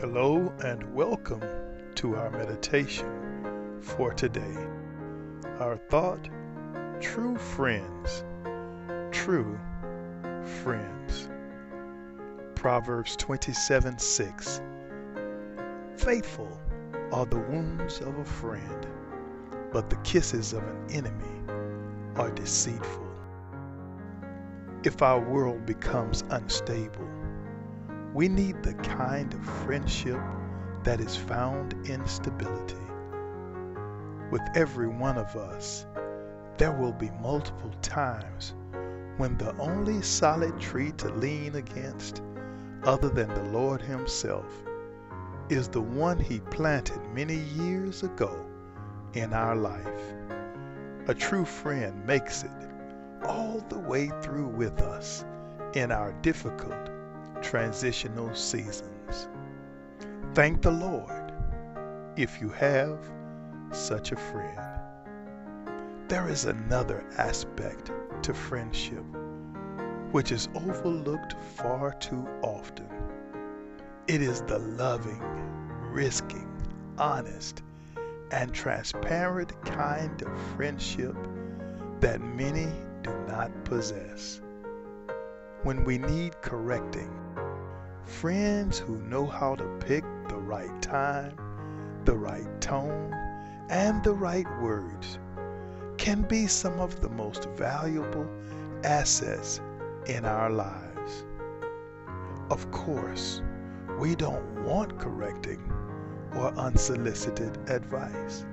Hello and welcome to our meditation for today. Our thought True friends. True friends. Proverbs 27 6. Faithful are the wounds of a friend, but the kisses of an enemy are deceitful. If our world becomes unstable, we need the kind of friendship that is found in stability. With every one of us, there will be multiple times when the only solid tree to lean against, other than the Lord Himself, is the one He planted many years ago in our life. A true friend makes it all the way through with us in our difficult transitional seasons. Thank the Lord if you have such a friend. There is another aspect to friendship which is overlooked far too often. It is the loving, risking, honest, and transparent kind of friendship that many do not possess. When we need correcting, friends who know how to pick the right time, the right tone, and the right words can be some of the most valuable assets in our lives. Of course, we don't want correcting or unsolicited advice.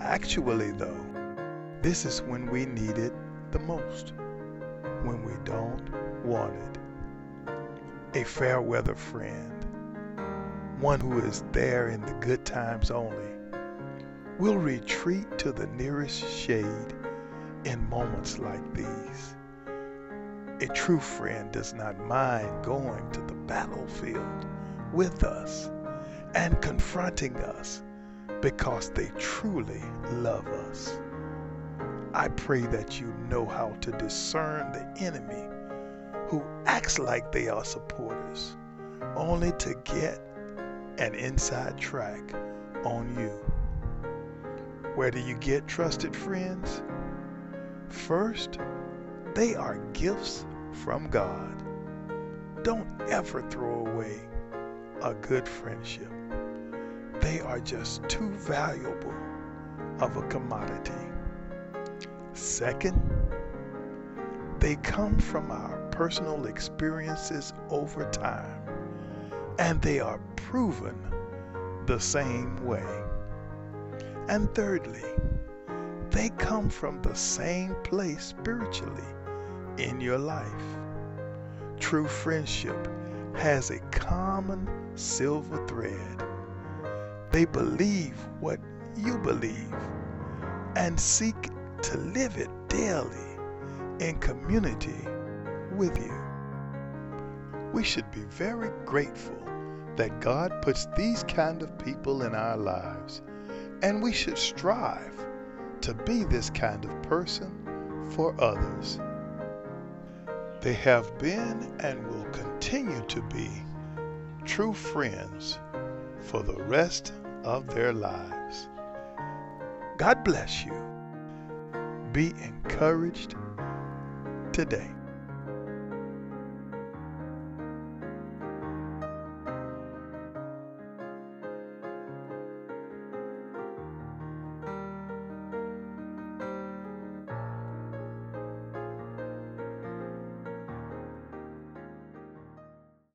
Actually, though, this is when we need it the most, when we don't want it a fair weather friend, one who is there in the good times only, will retreat to the nearest shade in moments like these. A true friend does not mind going to the battlefield with us and confronting us because they truly love us. I pray that you know how to discern the enemy who acts like they are supporters only to get an inside track on you. Where do you get trusted friends? First, they are gifts from God. Don't ever throw away a good friendship. They are just too valuable of a commodity. Second, they come from our personal experiences over time, and they are proven the same way. And thirdly, they come from the same place spiritually in your life. True friendship has a common silver thread. They believe what you believe and seek to live it daily in community with you. We should be very grateful that God puts these kind of people in our lives, and we should strive to be this kind of person for others. They have been and will continue to be true friends for the rest of their lives. God bless you. Be encouraged today.